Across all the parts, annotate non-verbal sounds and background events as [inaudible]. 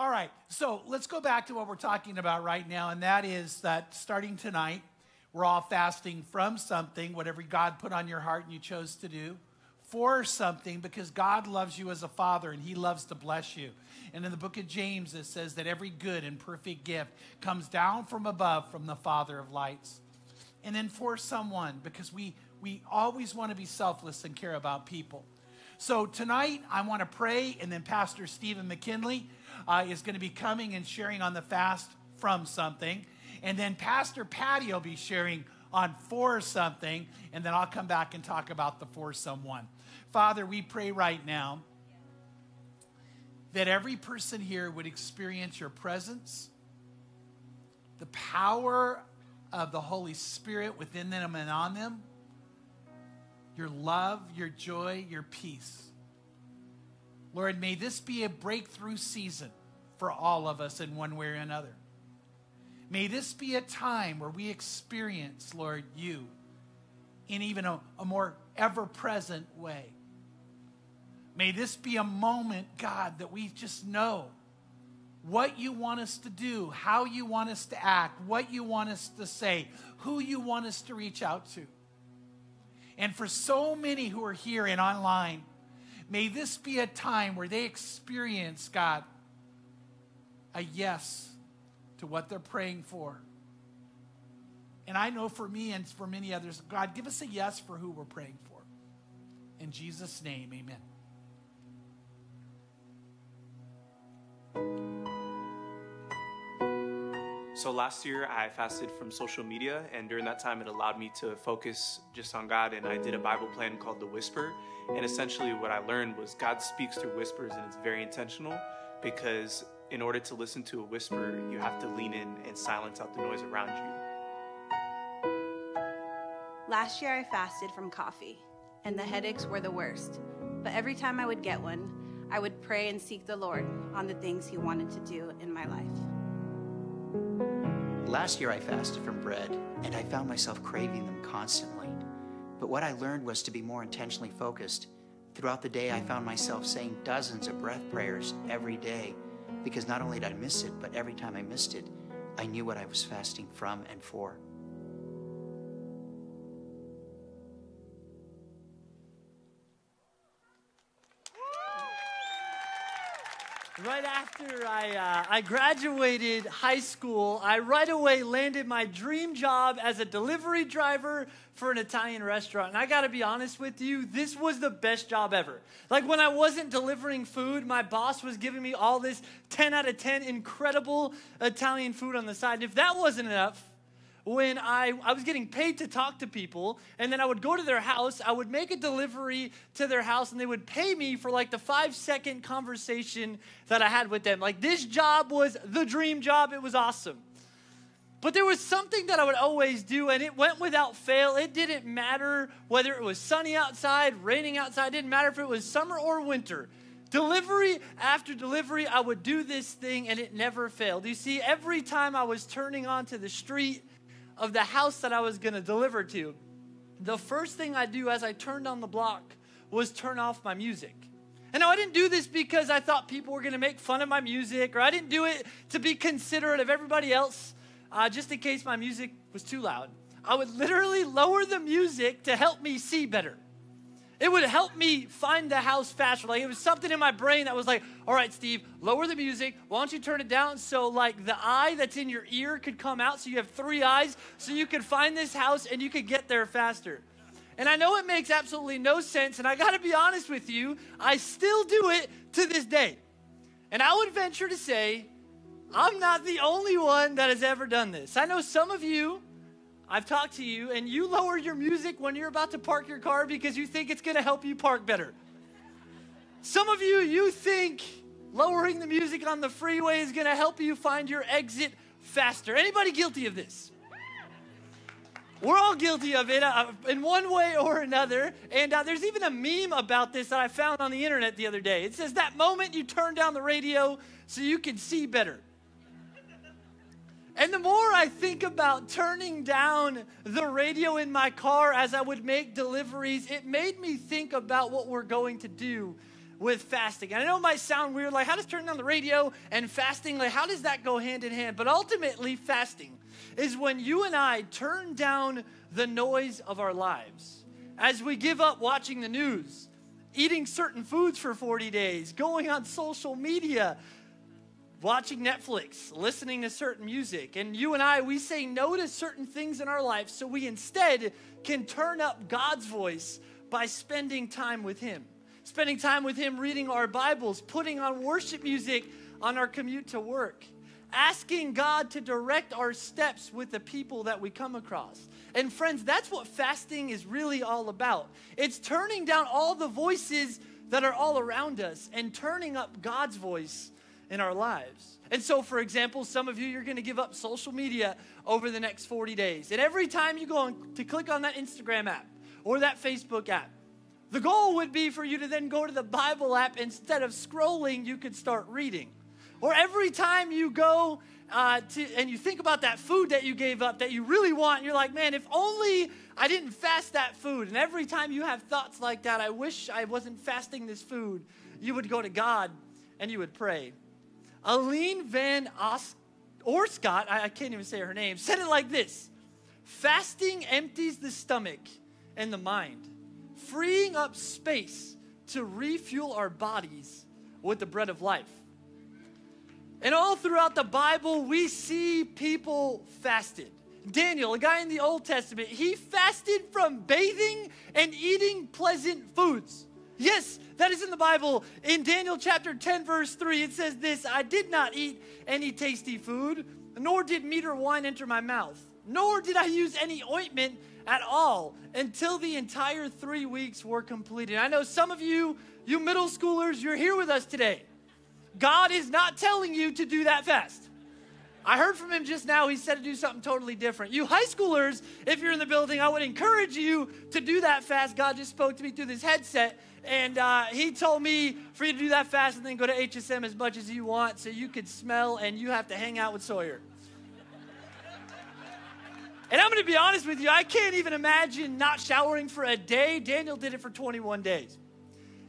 All right, so let's go back to what we're talking about right now, and that is that starting tonight, we're all fasting from something, whatever God put on your heart and you chose to do, for something, because God loves you as a father and He loves to bless you. And in the book of James, it says that every good and perfect gift comes down from above from the Father of lights. And then for someone, because we, we always want to be selfless and care about people. So tonight, I want to pray, and then Pastor Stephen McKinley uh, is going to be coming and sharing on the fast from something. And then Pastor Patty will be sharing on for something, and then I'll come back and talk about the for someone. Father, we pray right now that every person here would experience your presence, the power of the Holy Spirit within them and on them, your love, your joy, your peace. Lord, may this be a breakthrough season for all of us in one way or another. May this be a time where we experience, Lord, you in even a, a more ever present way. May this be a moment, God, that we just know what you want us to do, how you want us to act, what you want us to say, who you want us to reach out to. And for so many who are here and online, may this be a time where they experience, God, a yes to what they're praying for. And I know for me and for many others, God, give us a yes for who we're praying for. In Jesus' name, amen. So last year I fasted from social media, and during that time it allowed me to focus just on God. And I did a Bible plan called The Whisper. And essentially, what I learned was God speaks through whispers, and it's very intentional because in order to listen to a whisper, you have to lean in and silence out the noise around you. Last year I fasted from coffee, and the headaches were the worst. But every time I would get one, I would pray and seek the Lord on the things He wanted to do in my life. Last year I fasted from bread, and I found myself craving them constantly. But what I learned was to be more intentionally focused. Throughout the day, I found myself saying dozens of breath prayers every day because not only did I miss it, but every time I missed it, I knew what I was fasting from and for. Right after I, uh, I graduated high school, I right away landed my dream job as a delivery driver for an Italian restaurant. And I gotta be honest with you, this was the best job ever. Like when I wasn't delivering food, my boss was giving me all this 10 out of 10 incredible Italian food on the side. And if that wasn't enough, when I, I was getting paid to talk to people, and then I would go to their house, I would make a delivery to their house, and they would pay me for like the five second conversation that I had with them. Like this job was the dream job, it was awesome. But there was something that I would always do, and it went without fail. It didn't matter whether it was sunny outside, raining outside, it didn't matter if it was summer or winter. Delivery after delivery, I would do this thing and it never failed. You see, every time I was turning onto the street, of the house that I was going to deliver to, the first thing I do as I turned on the block was turn off my music. And I didn't do this because I thought people were going to make fun of my music, or I didn't do it to be considerate of everybody else, uh, just in case my music was too loud. I would literally lower the music to help me see better. It would help me find the house faster. Like it was something in my brain that was like, all right, Steve, lower the music. Why don't you turn it down so like the eye that's in your ear could come out so you have three eyes so you could find this house and you could get there faster. And I know it makes absolutely no sense, and I gotta be honest with you, I still do it to this day. And I would venture to say, I'm not the only one that has ever done this. I know some of you I've talked to you, and you lower your music when you're about to park your car because you think it's gonna help you park better. Some of you, you think lowering the music on the freeway is gonna help you find your exit faster. Anybody guilty of this? We're all guilty of it uh, in one way or another. And uh, there's even a meme about this that I found on the internet the other day. It says, That moment you turn down the radio so you can see better. And the more I think about turning down the radio in my car as I would make deliveries, it made me think about what we're going to do with fasting. And I know it might sound weird, like how does turning on the radio and fasting, like how does that go hand in hand? But ultimately, fasting is when you and I turn down the noise of our lives. As we give up watching the news, eating certain foods for 40 days, going on social media, watching Netflix, listening to certain music. And you and I, we say no to certain things in our life so we instead can turn up God's voice by spending time with Him. Spending time with Him, reading our Bibles, putting on worship music on our commute to work, asking God to direct our steps with the people that we come across. And friends, that's what fasting is really all about. It's turning down all the voices that are all around us and turning up God's voice in our lives. And so, for example, some of you, you're to give up social media over the next 40 days. And every time you go on to click on that Instagram app or that Facebook app, the goal would be for you to then go to the Bible app. Instead of scrolling, you could start reading. Or every time you go uh, to, and you think about that food that you gave up that you really want, you're like, man, if only I didn't fast that food. And every time you have thoughts like that, I wish I wasn't fasting this food, you would go to God and you would pray. Aline Van Os- Orscott, I, I can't even say her name, said it like this Fasting empties the stomach and the mind, freeing up space to refuel our bodies with the bread of life. And all throughout the Bible, we see people fasted. Daniel, a guy in the Old Testament, he fasted from bathing and eating pleasant foods. Yes, that is in the Bible. In Daniel chapter 10, verse 3, it says this I did not eat any tasty food, nor did meat or wine enter my mouth, nor did I use any ointment at all until the entire three weeks were completed. I know some of you, you middle schoolers, you're here with us today. God is not telling you to do that fast. I heard from him just now. He said to do something totally different. You high schoolers, if you're in the building, I would encourage you to do that fast. God just spoke to me through this headset, and uh, He told me for you to do that fast and then go to HSM as much as you want so you could smell and you have to hang out with Sawyer. And I'm going to be honest with you, I can't even imagine not showering for a day. Daniel did it for 21 days.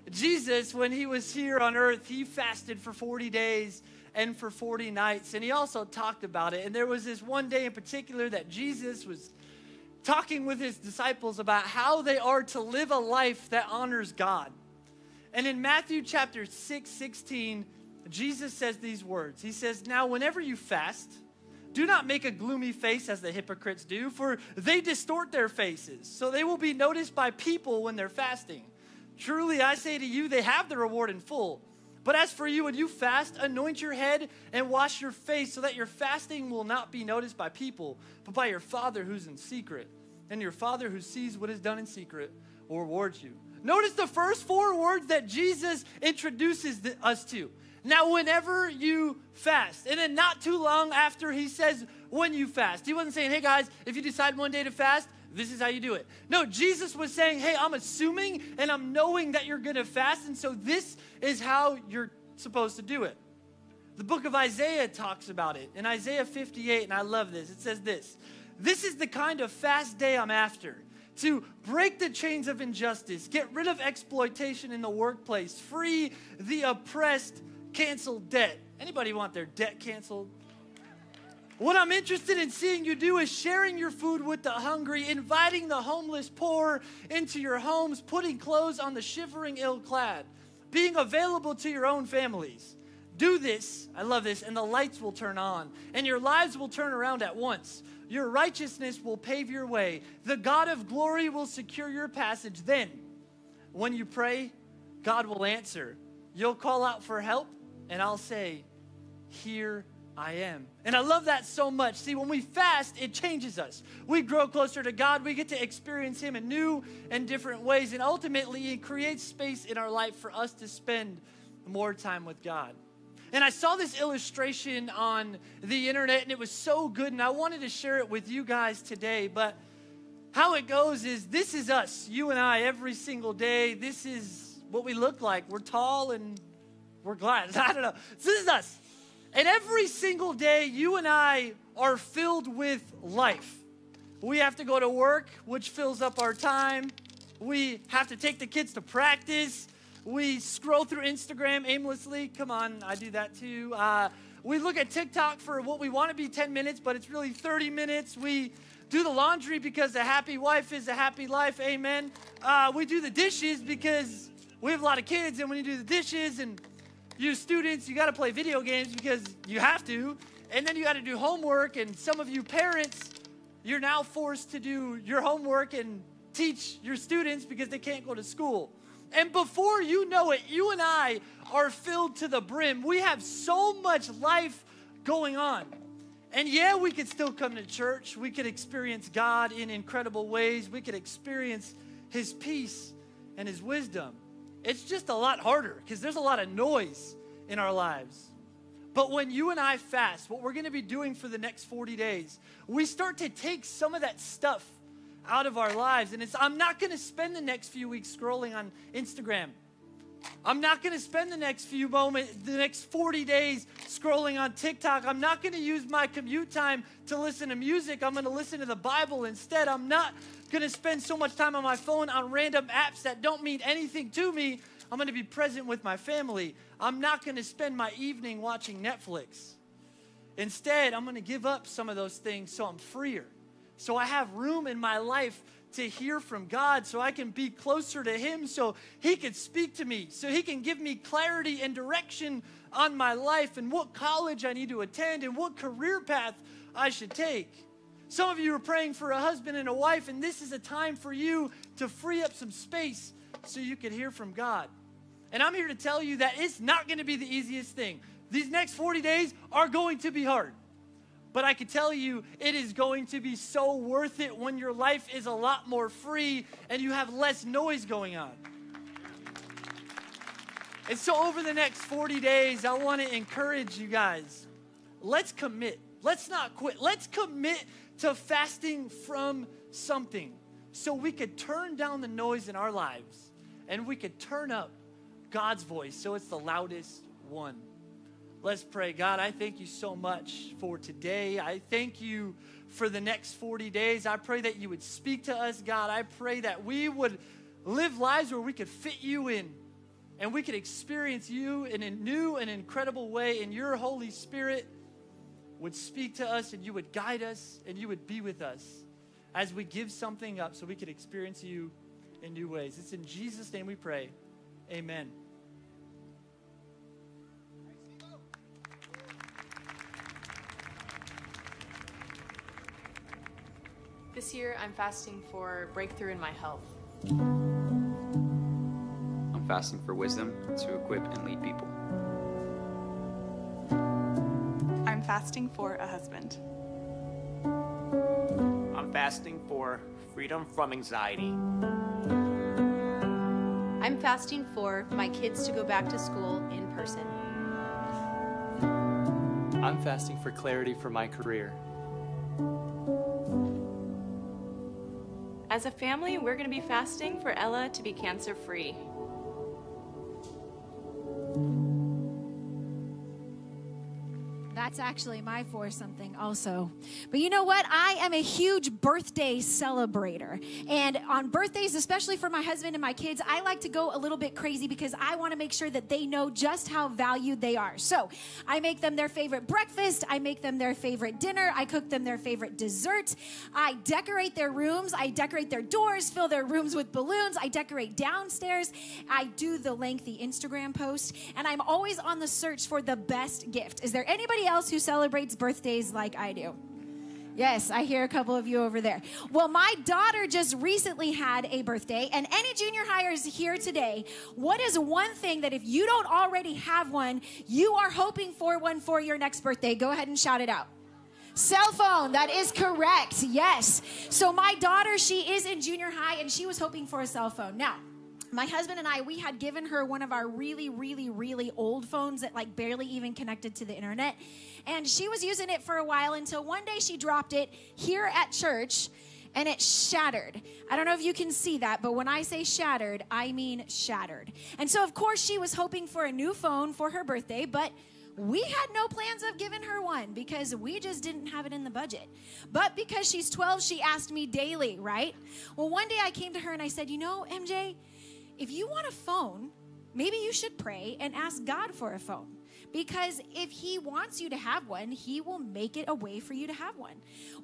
Jesus, when he was here on earth, he fasted for 40 days and for 40 nights. And he also talked about it. And there was this one day in particular that Jesus was talking with his disciples about how they are to live a life that honors God. And in Matthew chapter 6, 16, Jesus says these words He says, Now, whenever you fast, do not make a gloomy face as the hypocrites do, for they distort their faces, so they will be noticed by people when they're fasting. Truly, I say to you, they have the reward in full. But as for you, when you fast, anoint your head and wash your face, so that your fasting will not be noticed by people, but by your Father who's in secret. And your Father who sees what is done in secret will reward you. Notice the first four words that Jesus introduces us to. Now, whenever you fast, and then not too long after he says, when you fast. He wasn't saying, hey guys, if you decide one day to fast, this is how you do it. No, Jesus was saying, hey, I'm assuming and I'm knowing that you're going to fast, and so this is how you're supposed to do it. The book of Isaiah talks about it. In Isaiah 58, and I love this, it says this This is the kind of fast day I'm after to break the chains of injustice, get rid of exploitation in the workplace, free the oppressed, cancel debt. Anybody want their debt canceled? What I'm interested in seeing you do is sharing your food with the hungry, inviting the homeless poor into your homes, putting clothes on the shivering ill clad, being available to your own families. Do this, I love this, and the lights will turn on, and your lives will turn around at once. Your righteousness will pave your way. The God of glory will secure your passage. Then, when you pray, God will answer. You'll call out for help, and I'll say, Here I am. And I love that so much. See, when we fast, it changes us. We grow closer to God. We get to experience Him in new and different ways. And ultimately, it creates space in our life for us to spend more time with God. And I saw this illustration on the internet, and it was so good. And I wanted to share it with you guys today. But how it goes is this is us, you and I, every single day. This is what we look like. We're tall and we're glad. [laughs] I don't know. This is us. And every single day, you and I are filled with life. We have to go to work, which fills up our time. We have to take the kids to practice. We scroll through Instagram aimlessly. Come on, I do that too. Uh, we look at TikTok for what we want to be 10 minutes, but it's really 30 minutes. We do the laundry because a happy wife is a happy life. Amen. Uh, we do the dishes because we have a lot of kids, and when you do the dishes and you students, you got to play video games because you have to. And then you got to do homework. And some of you parents, you're now forced to do your homework and teach your students because they can't go to school. And before you know it, you and I are filled to the brim. We have so much life going on. And yeah, we could still come to church. We could experience God in incredible ways. We could experience His peace and His wisdom. It's just a lot harder because there's a lot of noise in our lives. But when you and I fast, what we're going to be doing for the next 40 days, we start to take some of that stuff out of our lives. And it's, I'm not going to spend the next few weeks scrolling on Instagram. I'm not going to spend the next few moments, the next 40 days scrolling on TikTok. I'm not going to use my commute time to listen to music. I'm going to listen to the Bible instead. I'm not going to spend so much time on my phone on random apps that don't mean anything to me. I'm going to be present with my family. I'm not going to spend my evening watching Netflix. Instead, I'm going to give up some of those things so I'm freer. So I have room in my life to hear from God so I can be closer to Him so He can speak to me, so He can give me clarity and direction on my life and what college I need to attend and what career path I should take. Some of you are praying for a husband and a wife, and this is a time for you to free up some space so you can hear from God. And I'm here to tell you that it's not going to be the easiest thing. These next 40 days are going to be hard. But I can tell you, it is going to be so worth it when your life is a lot more free and you have less noise going on. And so, over the next 40 days, I want to encourage you guys let's commit. Let's not quit. Let's commit to fasting from something so we could turn down the noise in our lives and we could turn up God's voice so it's the loudest one. Let's pray. God, I thank you so much for today. I thank you for the next 40 days. I pray that you would speak to us, God. I pray that we would live lives where we could fit you in and we could experience you in a new and incredible way, in your Holy Spirit would speak to us and you would guide us and you would be with us as we give something up so we could experience you in new ways. It's in Jesus' name we pray. Amen. This year, I'm fasting for breakthrough in my health. I'm fasting for wisdom to equip and lead people. I'm fasting for a husband. I'm fasting for freedom from anxiety. I'm fasting for my kids to go back to school in person. I'm fasting for clarity for my career. As a family, we're going to be fasting for Ella to be cancer free. That's actually my for something also. But you know what? I am a huge birthday celebrator. And on birthdays, especially for my husband and my kids, I like to go a little bit crazy because I want to make sure that they know just how valued they are. So I make them their favorite breakfast, I make them their favorite dinner, I cook them their favorite dessert, I decorate their rooms, I decorate their doors, fill their rooms with balloons, I decorate downstairs, I do the lengthy Instagram post, and I'm always on the search for the best gift. Is there anybody else who celebrates birthdays like I do? Yes, I hear a couple of you over there. Well, my daughter just recently had a birthday, and any junior highers here today, what is one thing that if you don't already have one, you are hoping for one for your next birthday? Go ahead and shout it out. Cell phone, that is correct. Yes. So, my daughter, she is in junior high, and she was hoping for a cell phone. Now, my husband and I, we had given her one of our really, really, really old phones that like barely even connected to the internet. And she was using it for a while until one day she dropped it here at church and it shattered. I don't know if you can see that, but when I say shattered, I mean shattered. And so, of course, she was hoping for a new phone for her birthday, but we had no plans of giving her one because we just didn't have it in the budget. But because she's 12, she asked me daily, right? Well, one day I came to her and I said, You know, MJ, if you want a phone, maybe you should pray and ask God for a phone. Because if he wants you to have one, he will make it a way for you to have one.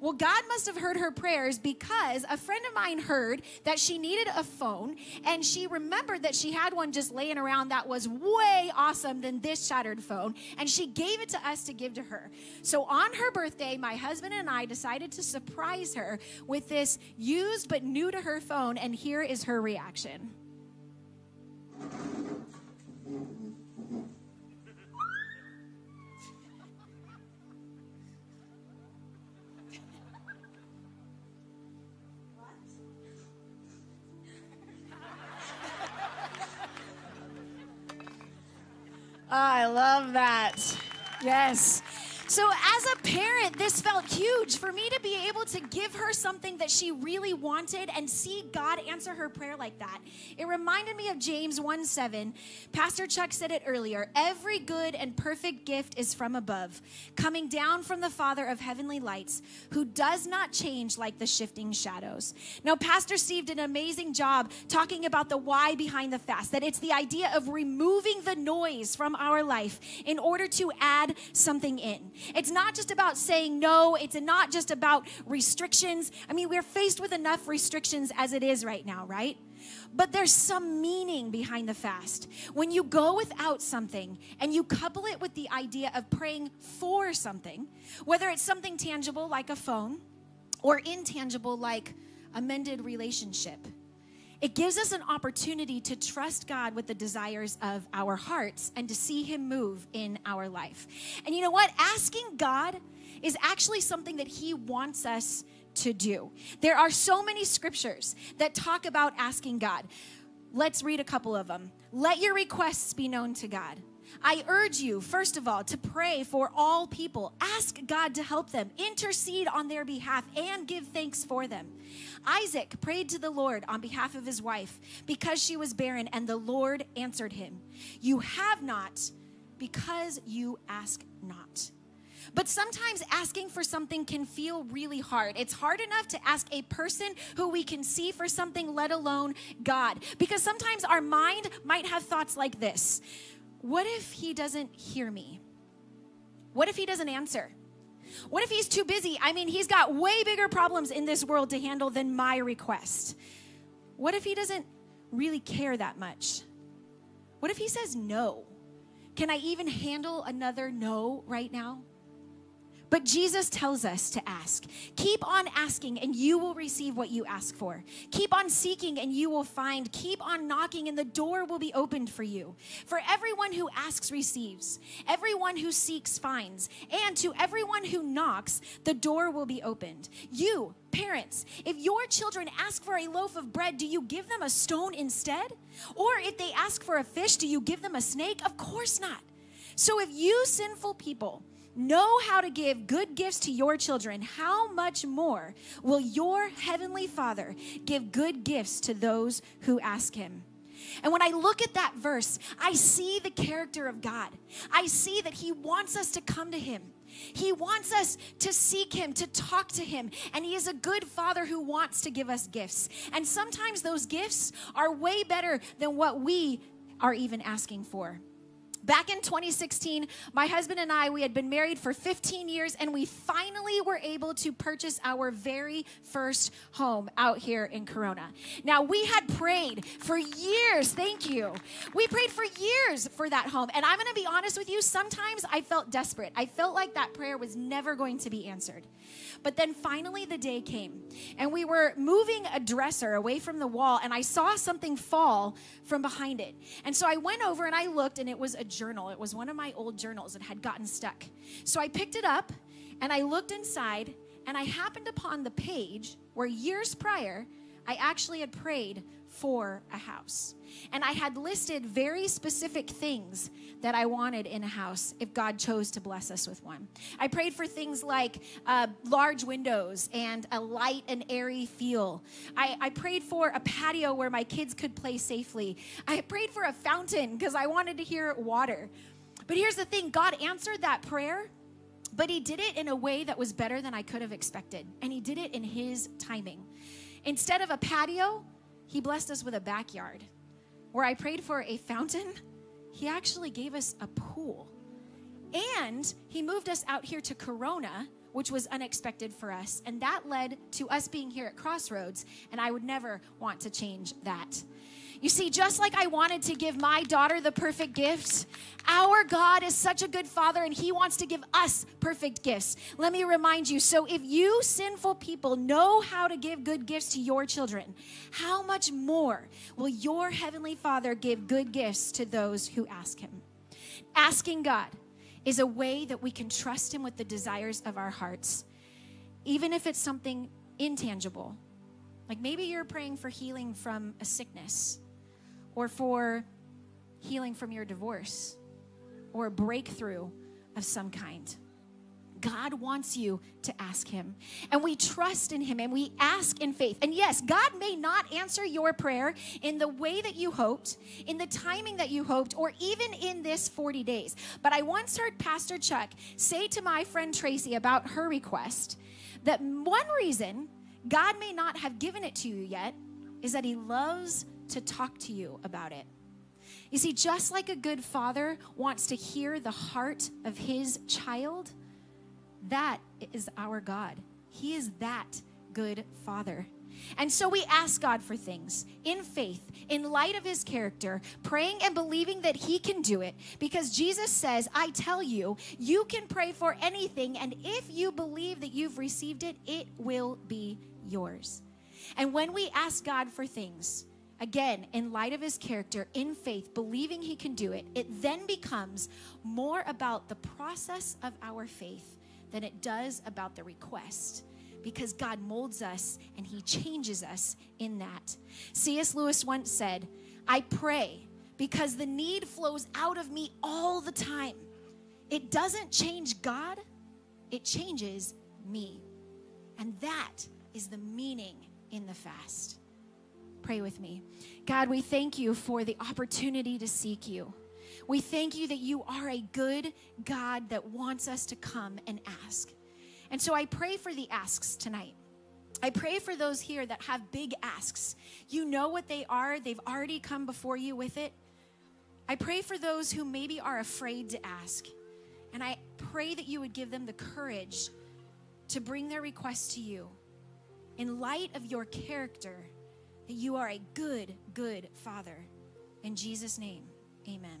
Well, God must have heard her prayers because a friend of mine heard that she needed a phone and she remembered that she had one just laying around that was way awesome than this shattered phone. And she gave it to us to give to her. So on her birthday, my husband and I decided to surprise her with this used but new to her phone. And here is her reaction. Ah, I love that. Yes. So, as a parent, this felt huge for me to be able to give her something that she really wanted and see God answer her prayer like that. It reminded me of James 1 7. Pastor Chuck said it earlier every good and perfect gift is from above, coming down from the Father of heavenly lights, who does not change like the shifting shadows. Now, Pastor Steve did an amazing job talking about the why behind the fast, that it's the idea of removing the noise from our life in order to add something in. It's not just about saying no, it's not just about restrictions. I mean, we're faced with enough restrictions as it is right now, right? But there's some meaning behind the fast. When you go without something and you couple it with the idea of praying for something, whether it's something tangible like a phone or intangible like a mended relationship, it gives us an opportunity to trust God with the desires of our hearts and to see Him move in our life. And you know what? Asking God is actually something that He wants us to do. There are so many scriptures that talk about asking God. Let's read a couple of them. Let your requests be known to God. I urge you, first of all, to pray for all people. Ask God to help them, intercede on their behalf, and give thanks for them. Isaac prayed to the Lord on behalf of his wife because she was barren, and the Lord answered him. You have not because you ask not. But sometimes asking for something can feel really hard. It's hard enough to ask a person who we can see for something, let alone God. Because sometimes our mind might have thoughts like this What if he doesn't hear me? What if he doesn't answer? What if he's too busy? I mean, he's got way bigger problems in this world to handle than my request. What if he doesn't really care that much? What if he says no? Can I even handle another no right now? But Jesus tells us to ask. Keep on asking, and you will receive what you ask for. Keep on seeking, and you will find. Keep on knocking, and the door will be opened for you. For everyone who asks receives, everyone who seeks finds, and to everyone who knocks, the door will be opened. You, parents, if your children ask for a loaf of bread, do you give them a stone instead? Or if they ask for a fish, do you give them a snake? Of course not. So if you sinful people, know how to give good gifts to your children, how much more will your heavenly Father give good gifts to those who ask him? And when I look at that verse, I see the character of God. I see that He wants us to come to Him. He wants us to seek Him, to talk to Him. And He is a good Father who wants to give us gifts. And sometimes those gifts are way better than what we are even asking for. Back in 2016, my husband and I, we had been married for 15 years and we finally were able to purchase our very first home out here in Corona. Now, we had prayed for years, thank you. We prayed for years for that home. And I'm going to be honest with you, sometimes I felt desperate. I felt like that prayer was never going to be answered. But then finally the day came, and we were moving a dresser away from the wall, and I saw something fall from behind it. And so I went over and I looked, and it was a journal. It was one of my old journals that had gotten stuck. So I picked it up and I looked inside, and I happened upon the page where years prior, I actually had prayed for a house. And I had listed very specific things that I wanted in a house if God chose to bless us with one. I prayed for things like uh, large windows and a light and airy feel. I, I prayed for a patio where my kids could play safely. I prayed for a fountain because I wanted to hear water. But here's the thing God answered that prayer, but He did it in a way that was better than I could have expected. And He did it in His timing. Instead of a patio, He blessed us with a backyard. where I prayed for a fountain, he actually gave us a pool. And he moved us out here to Corona, which was unexpected for us. And that led to us being here at Crossroads. And I would never want to change that. You see, just like I wanted to give my daughter the perfect gift, our God is such a good father and he wants to give us perfect gifts. Let me remind you so, if you sinful people know how to give good gifts to your children, how much more will your heavenly father give good gifts to those who ask him? Asking God is a way that we can trust him with the desires of our hearts, even if it's something intangible. Like maybe you're praying for healing from a sickness or for healing from your divorce or a breakthrough of some kind. God wants you to ask Him. And we trust in Him and we ask in faith. And yes, God may not answer your prayer in the way that you hoped, in the timing that you hoped, or even in this 40 days. But I once heard Pastor Chuck say to my friend Tracy about her request that one reason God may not have given it to you yet is that He loves to talk to you about it. You see, just like a good father wants to hear the heart of his child, that is our God. He is that good father. And so we ask God for things in faith, in light of his character, praying and believing that he can do it. Because Jesus says, I tell you, you can pray for anything, and if you believe that you've received it, it will be yours. And when we ask God for things, again, in light of his character, in faith, believing he can do it, it then becomes more about the process of our faith than it does about the request. Because God molds us and he changes us in that. C.S. Lewis once said, I pray because the need flows out of me all the time. It doesn't change God, it changes me. And that is the meaning in the fast. Pray with me. God, we thank you for the opportunity to seek you. We thank you that you are a good God that wants us to come and ask. And so I pray for the asks tonight. I pray for those here that have big asks. You know what they are, they've already come before you with it. I pray for those who maybe are afraid to ask. And I pray that you would give them the courage to bring their requests to you in light of your character that you are a good, good Father. In Jesus' name, amen.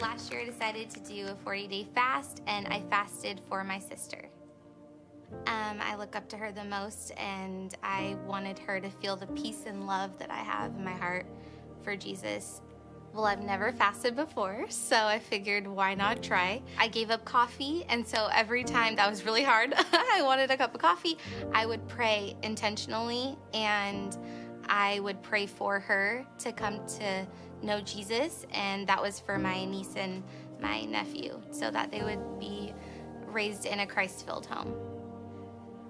Last year, I decided to do a 40 day fast, and I fasted for my sister. Um, I look up to her the most, and I wanted her to feel the peace and love that I have in my heart for Jesus well, I've never fasted before, so I figured why not try. I gave up coffee, and so every time that was really hard, [laughs] I wanted a cup of coffee, I would pray intentionally and I would pray for her to come to know Jesus, and that was for my niece and my nephew, so that they would be raised in a Christ filled home.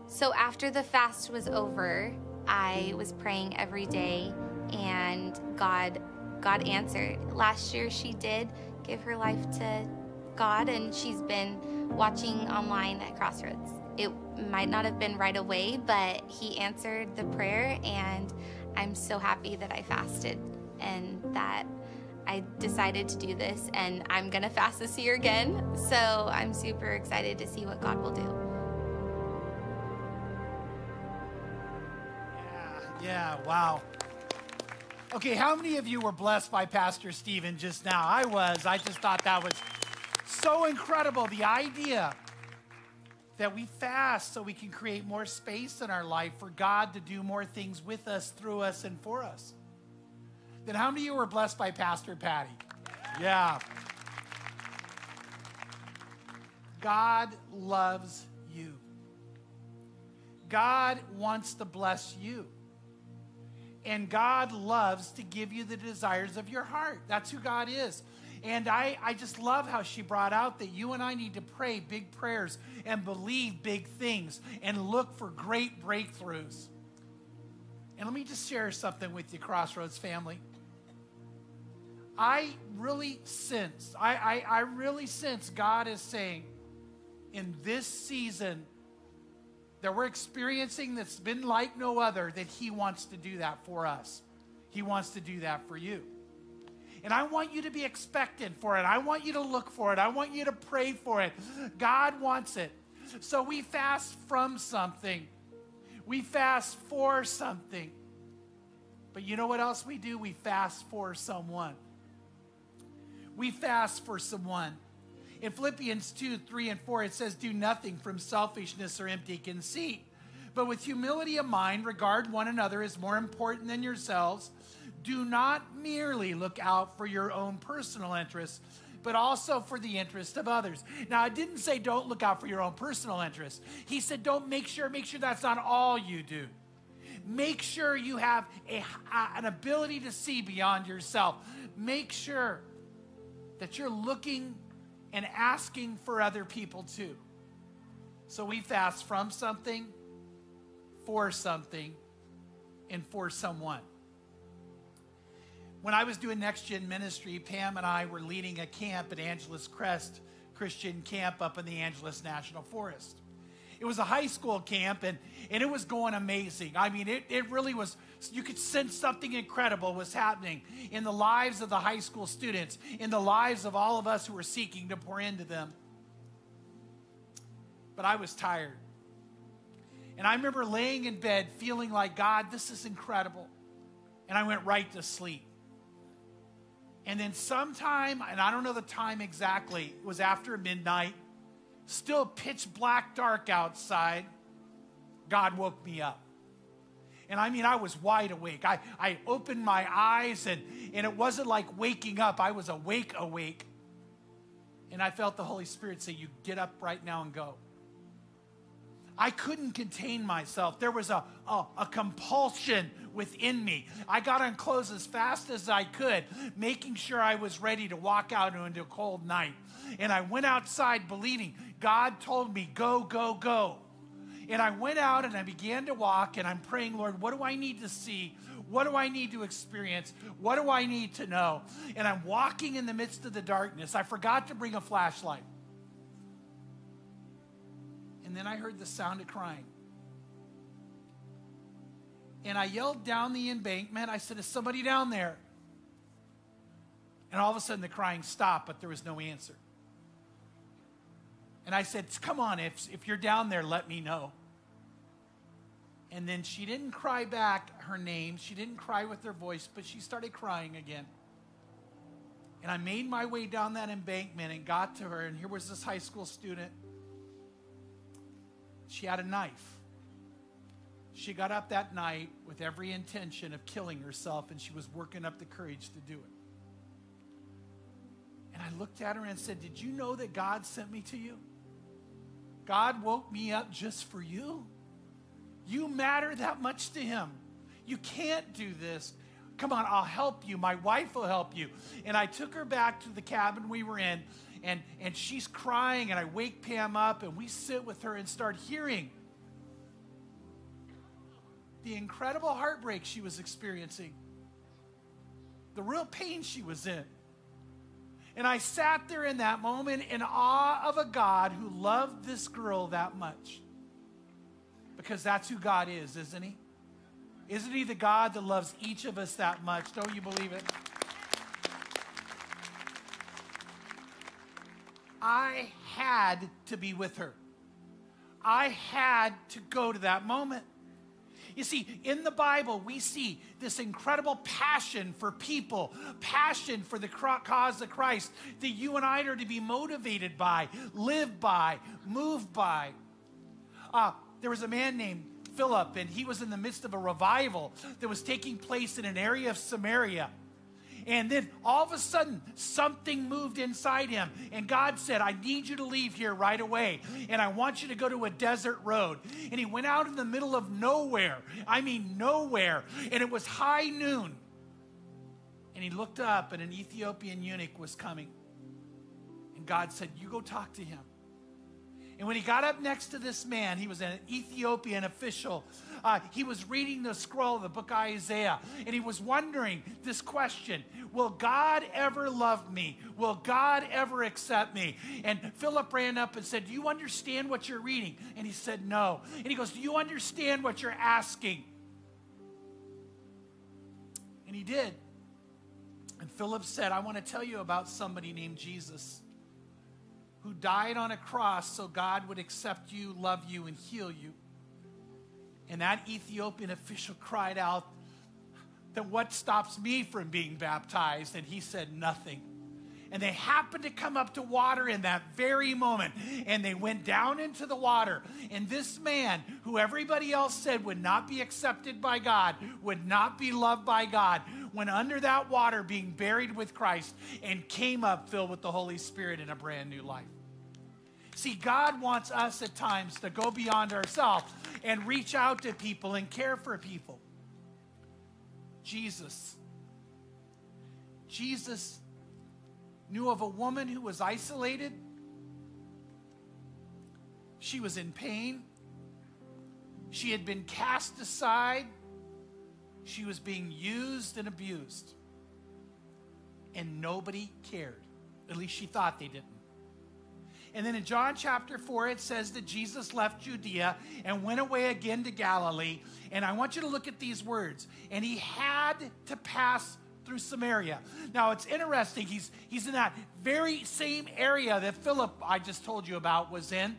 So after the fast was over, I was praying every day, and God God answered. Last year, she did give her life to God, and she's been watching online at Crossroads. It might not have been right away, but He answered the prayer, and I'm so happy that I fasted and that I decided to do this, and I'm gonna fast this year again. So I'm super excited to see what God will do. Yeah, yeah, wow. Okay, how many of you were blessed by Pastor Stephen just now? I was. I just thought that was so incredible. The idea that we fast so we can create more space in our life for God to do more things with us, through us, and for us. Then how many of you were blessed by Pastor Patty? Yeah. God loves you. God wants to bless you. And God loves to give you the desires of your heart. That's who God is. And I, I just love how she brought out that you and I need to pray big prayers and believe big things and look for great breakthroughs. And let me just share something with you, Crossroads family. I really sense, I, I, I really sense God is saying in this season, that we're experiencing that's been like no other, that He wants to do that for us. He wants to do that for you. And I want you to be expectant for it. I want you to look for it. I want you to pray for it. God wants it. So we fast from something, we fast for something. But you know what else we do? We fast for someone. We fast for someone. In Philippians 2 3 and 4, it says, Do nothing from selfishness or empty conceit, but with humility of mind, regard one another as more important than yourselves. Do not merely look out for your own personal interests, but also for the interest of others. Now, I didn't say don't look out for your own personal interests. He said don't make sure, make sure that's not all you do. Make sure you have a, an ability to see beyond yourself. Make sure that you're looking and asking for other people too. So we fast from something, for something, and for someone. When I was doing Next Gen Ministry, Pam and I were leading a camp at Angeles Crest Christian Camp up in the Angeles National Forest. It was a high school camp, and, and it was going amazing. I mean, it, it really was, you could sense something incredible was happening in the lives of the high school students, in the lives of all of us who were seeking to pour into them. But I was tired. And I remember laying in bed feeling like, God, this is incredible. And I went right to sleep. And then sometime, and I don't know the time exactly, it was after midnight, still pitch black dark outside, God woke me up. And I mean, I was wide awake. I, I opened my eyes, and, and it wasn't like waking up, I was awake, awake. And I felt the Holy Spirit say, You get up right now and go. I couldn't contain myself. There was a, a, a, compulsion within me. I got on clothes as fast as I could, making sure I was ready to walk out into a cold night. And I went outside believing God told me, go, go, go. And I went out and I began to walk, and I'm praying, Lord, what do I need to see? What do I need to experience? What do I need to know? And I'm walking in the midst of the darkness. I forgot to bring a flashlight. And then I heard the sound of crying. And I yelled down the embankment. I said, Is somebody down there? And all of a sudden the crying stopped, but there was no answer. And I said, Come on, if, if you're down there, let me know. And then she didn't cry back her name. She didn't cry with her voice, but she started crying again. And I made my way down that embankment and got to her. And here was this high school student she had a knife. She got up that night with every intention of killing herself, and she was working up the courage to do it. And I looked at her and said, Did you know that God sent me to you? God woke me up just for you. You matter that much to Him. You can't do this. Come on, I'll help you. My wife will help you. And I took her back to the cabin we were in, and, and she's crying, and I wake Pam up, and we sit with her and start hearing the incredible heartbreak she was experiencing, the real pain she was in. And I sat there in that moment in awe of a God who loved this girl that much. Because that's who God is, isn't He? Isn't He the God that loves each of us that much? Don't you believe it? I had to be with her. I had to go to that moment. You see, in the Bible, we see this incredible passion for people, passion for the cause of Christ that you and I are to be motivated by, live by, move by. Uh, there was a man named Philip, and he was in the midst of a revival that was taking place in an area of Samaria. And then all of a sudden, something moved inside him. And God said, I need you to leave here right away. And I want you to go to a desert road. And he went out in the middle of nowhere. I mean, nowhere. And it was high noon. And he looked up, and an Ethiopian eunuch was coming. And God said, You go talk to him. And when he got up next to this man, he was an Ethiopian official. Uh, he was reading the scroll of the book of Isaiah, and he was wondering this question Will God ever love me? Will God ever accept me? And Philip ran up and said, Do you understand what you're reading? And he said, No. And he goes, Do you understand what you're asking? And he did. And Philip said, I want to tell you about somebody named Jesus who died on a cross so God would accept you, love you, and heal you. And that Ethiopian official cried out, Then what stops me from being baptized? And he said, Nothing. And they happened to come up to water in that very moment. And they went down into the water. And this man, who everybody else said would not be accepted by God, would not be loved by God, went under that water being buried with Christ and came up filled with the Holy Spirit in a brand new life. See, God wants us at times to go beyond ourselves and reach out to people and care for people. Jesus. Jesus knew of a woman who was isolated. She was in pain. She had been cast aside. She was being used and abused. And nobody cared. At least she thought they didn't. And then in John chapter 4, it says that Jesus left Judea and went away again to Galilee. And I want you to look at these words. And he had to pass through Samaria. Now it's interesting. He's, he's in that very same area that Philip, I just told you about, was in.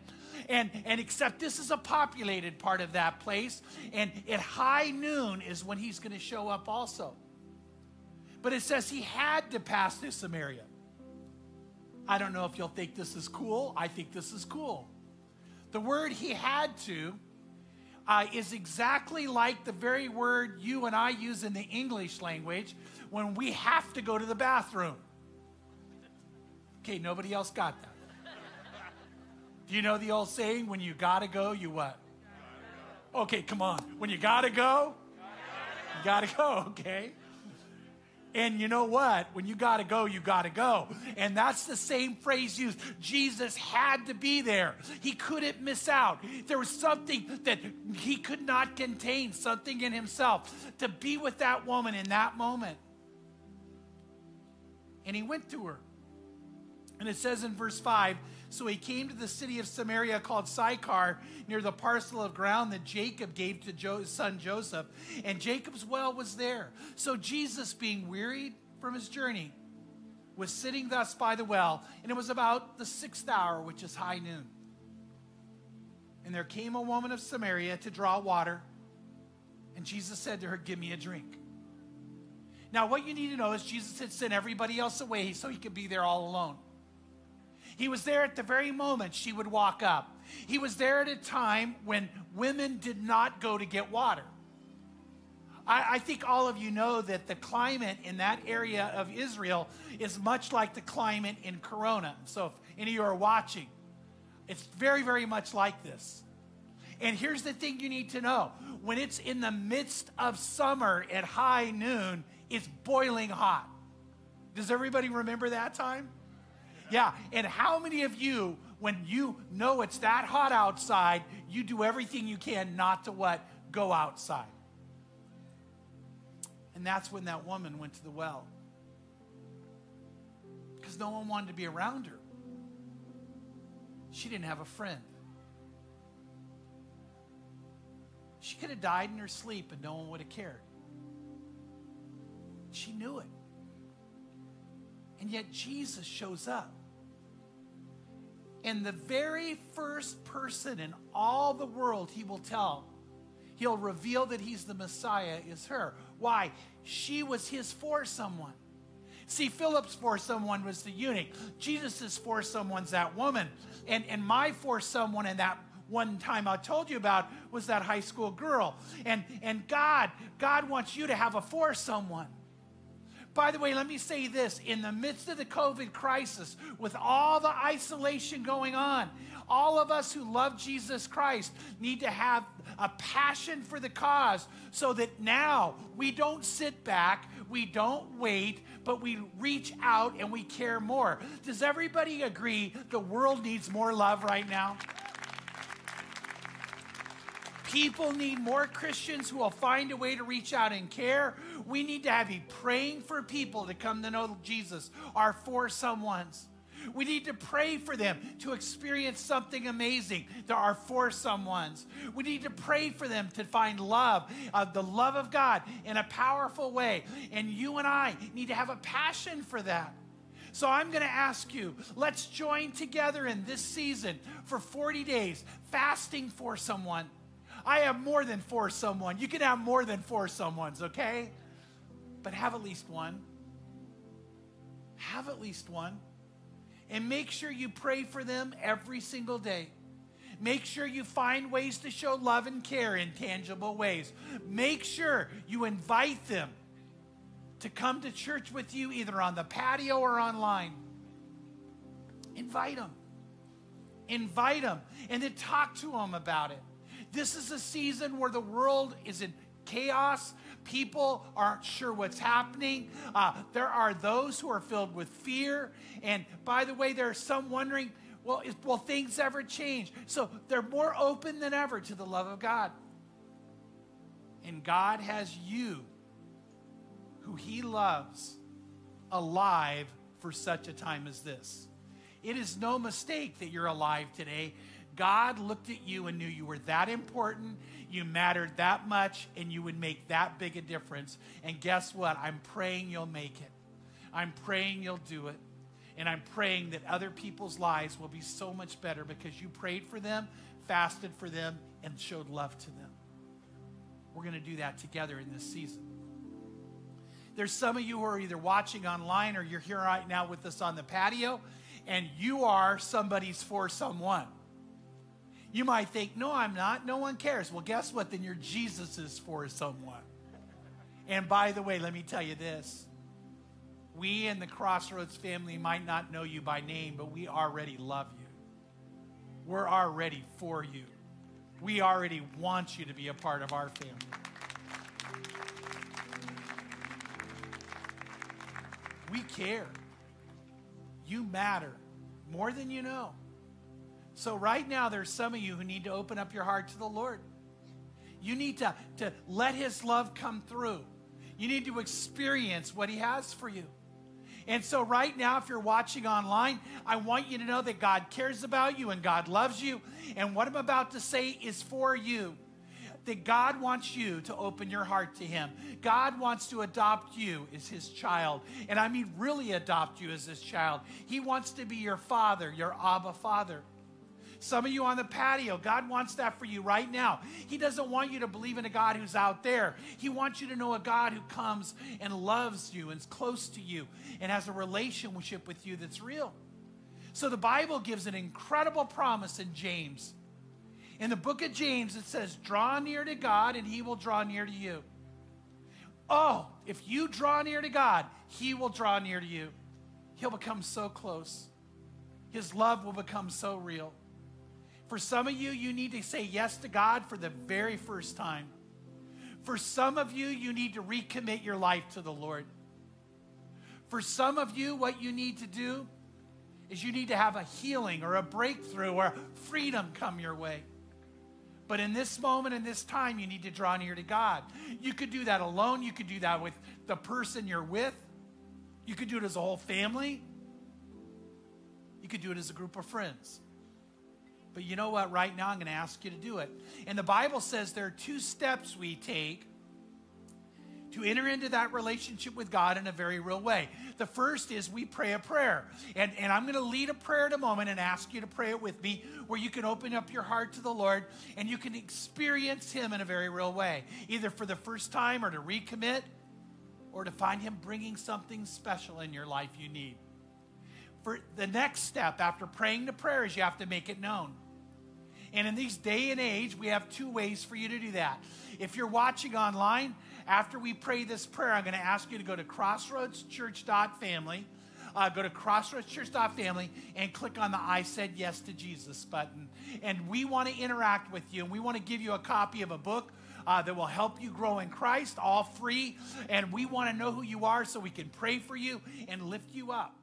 And, and except this is a populated part of that place. And at high noon is when he's going to show up also. But it says he had to pass through Samaria. I don't know if you'll think this is cool. I think this is cool. The word he had to uh, is exactly like the very word you and I use in the English language when we have to go to the bathroom. Okay, nobody else got that. Do you know the old saying, when you gotta go, you what? Okay, come on. When you gotta go, you gotta go, okay? And you know what? When you got to go, you got to go. And that's the same phrase used. Jesus had to be there. He couldn't miss out. There was something that he could not contain, something in himself to be with that woman in that moment. And he went to her. And it says in verse 5 so he came to the city of Samaria called Sychar, near the parcel of ground that Jacob gave to his son Joseph. And Jacob's well was there. So Jesus, being wearied from his journey, was sitting thus by the well, and it was about the sixth hour, which is high noon. And there came a woman of Samaria to draw water, and Jesus said to her, Give me a drink. Now, what you need to know is Jesus had sent everybody else away so he could be there all alone. He was there at the very moment she would walk up. He was there at a time when women did not go to get water. I, I, think all of you know that the climate in that area of Israel is much like the climate in Corona. So if any of you are watching, it's very, very much like this. And here's the thing you need to know when it's in the midst of summer at high noon, it's boiling hot. Does everybody remember that time? Yeah. And how many of you, when you know it's that hot outside, you do everything you can not to what? Go outside. And that's when that woman went to the well. Because no one wanted to be around her. She didn't have a friend. She could have died in her sleep and no one would have cared. She knew it. And yet Jesus shows up. And the very first person in all the world he will tell, he'll reveal that he's the Messiah, is her. Why? She was his for someone. See, Philip's for someone was the eunuch. Jesus' for someone's that woman. And, and my for someone in that one time I told you about was that high school girl. And, and God, God wants you to have a for someone. By the way, let me say this in the midst of the COVID crisis, with all the isolation going on, all of us who love Jesus Christ need to have a passion for the cause so that now we don't sit back, we don't wait, but we reach out and we care more. Does everybody agree the world needs more love right now? People need more Christians who will find a way to reach out and care. We need to have you praying for people to come to know Jesus, our for someones. We need to pray for them to experience something amazing. There are for someones. We need to pray for them to find love, uh, the love of God in a powerful way. And you and I need to have a passion for that. So I'm going to ask you, let's join together in this season for 40 days, fasting for someone. I have more than for someone. You can have more than for someone's, okay? But have at least one. Have at least one. And make sure you pray for them every single day. Make sure you find ways to show love and care in tangible ways. Make sure you invite them to come to church with you either on the patio or online. Invite them. Invite them and then talk to them about it. This is a season where the world is in chaos. People aren't sure what's happening. Uh, there are those who are filled with fear. And by the way, there are some wondering, well, is, will things ever change? So they're more open than ever to the love of God. And God has you who he loves alive for such a time as this. It is no mistake that you're alive today. God looked at you and knew you were that important, you mattered that much, and you would make that big a difference. And guess what? I'm praying you'll make it. I'm praying you'll do it. And I'm praying that other people's lives will be so much better because you prayed for them, fasted for them, and showed love to them. We're going to do that together in this season. There's some of you who are either watching online or you're here right now with us on the patio, and you are somebody's for someone. You might think, no, I'm not. No one cares. Well, guess what? Then you're Jesus's for someone. And by the way, let me tell you this. We in the Crossroads family might not know you by name, but we already love you. We're already for you. We already want you to be a part of our family. We care. You matter more than you know. So, right now, there's some of you who need to open up your heart to the Lord. You need to, to let His love come through. You need to experience what He has for you. And so, right now, if you're watching online, I want you to know that God cares about you and God loves you. And what I'm about to say is for you that God wants you to open your heart to Him. God wants to adopt you as His child. And I mean, really adopt you as His child. He wants to be your father, your Abba Father. Some of you on the patio, God wants that for you right now. He doesn't want you to believe in a God who's out there. He wants you to know a God who comes and loves you and is close to you and has a relationship with you that's real. So the Bible gives an incredible promise in James in the book of James, it says, Draw near to God, and he will draw near to you. Oh, if you draw near to God, he will draw near to you. He'll become so close. His love will become so real. For some of you, you need to say yes to God for the very first time. For some of you, you need to recommit your life to the Lord. For some of you, what you need to do is you need to have a healing or a breakthrough or freedom come your way. But in this moment, in this time, you need to draw near to God. You could do that alone. You could do that with the person you're with. You could do it as a whole family. You could do it as a group of friends. But you know what? Right now, I'm going to ask you to do it. And the Bible says there are two steps we take to enter into that relationship with God in a very real way. The first is we pray a prayer. And, and I'm going to lead a prayer in a moment and ask you to pray it with me, where you can open up your heart to the Lord and you can experience Him in a very real way, either for the first time or to recommit or to find Him bringing something special in your life you need. For the next step after praying the prayer is you have to make it known. And in these day and age, we have two ways for you to do that. If you're watching online, after we pray this prayer, I'm going to ask you to go to crossroadschurch.family. Uh, go to crossroadschurch.family and click on the I said yes to Jesus button. And we want to interact with you and we want to give you a copy of a book uh, that will help you grow in Christ, all free. And we want to know who you are so we can pray for you and lift you up.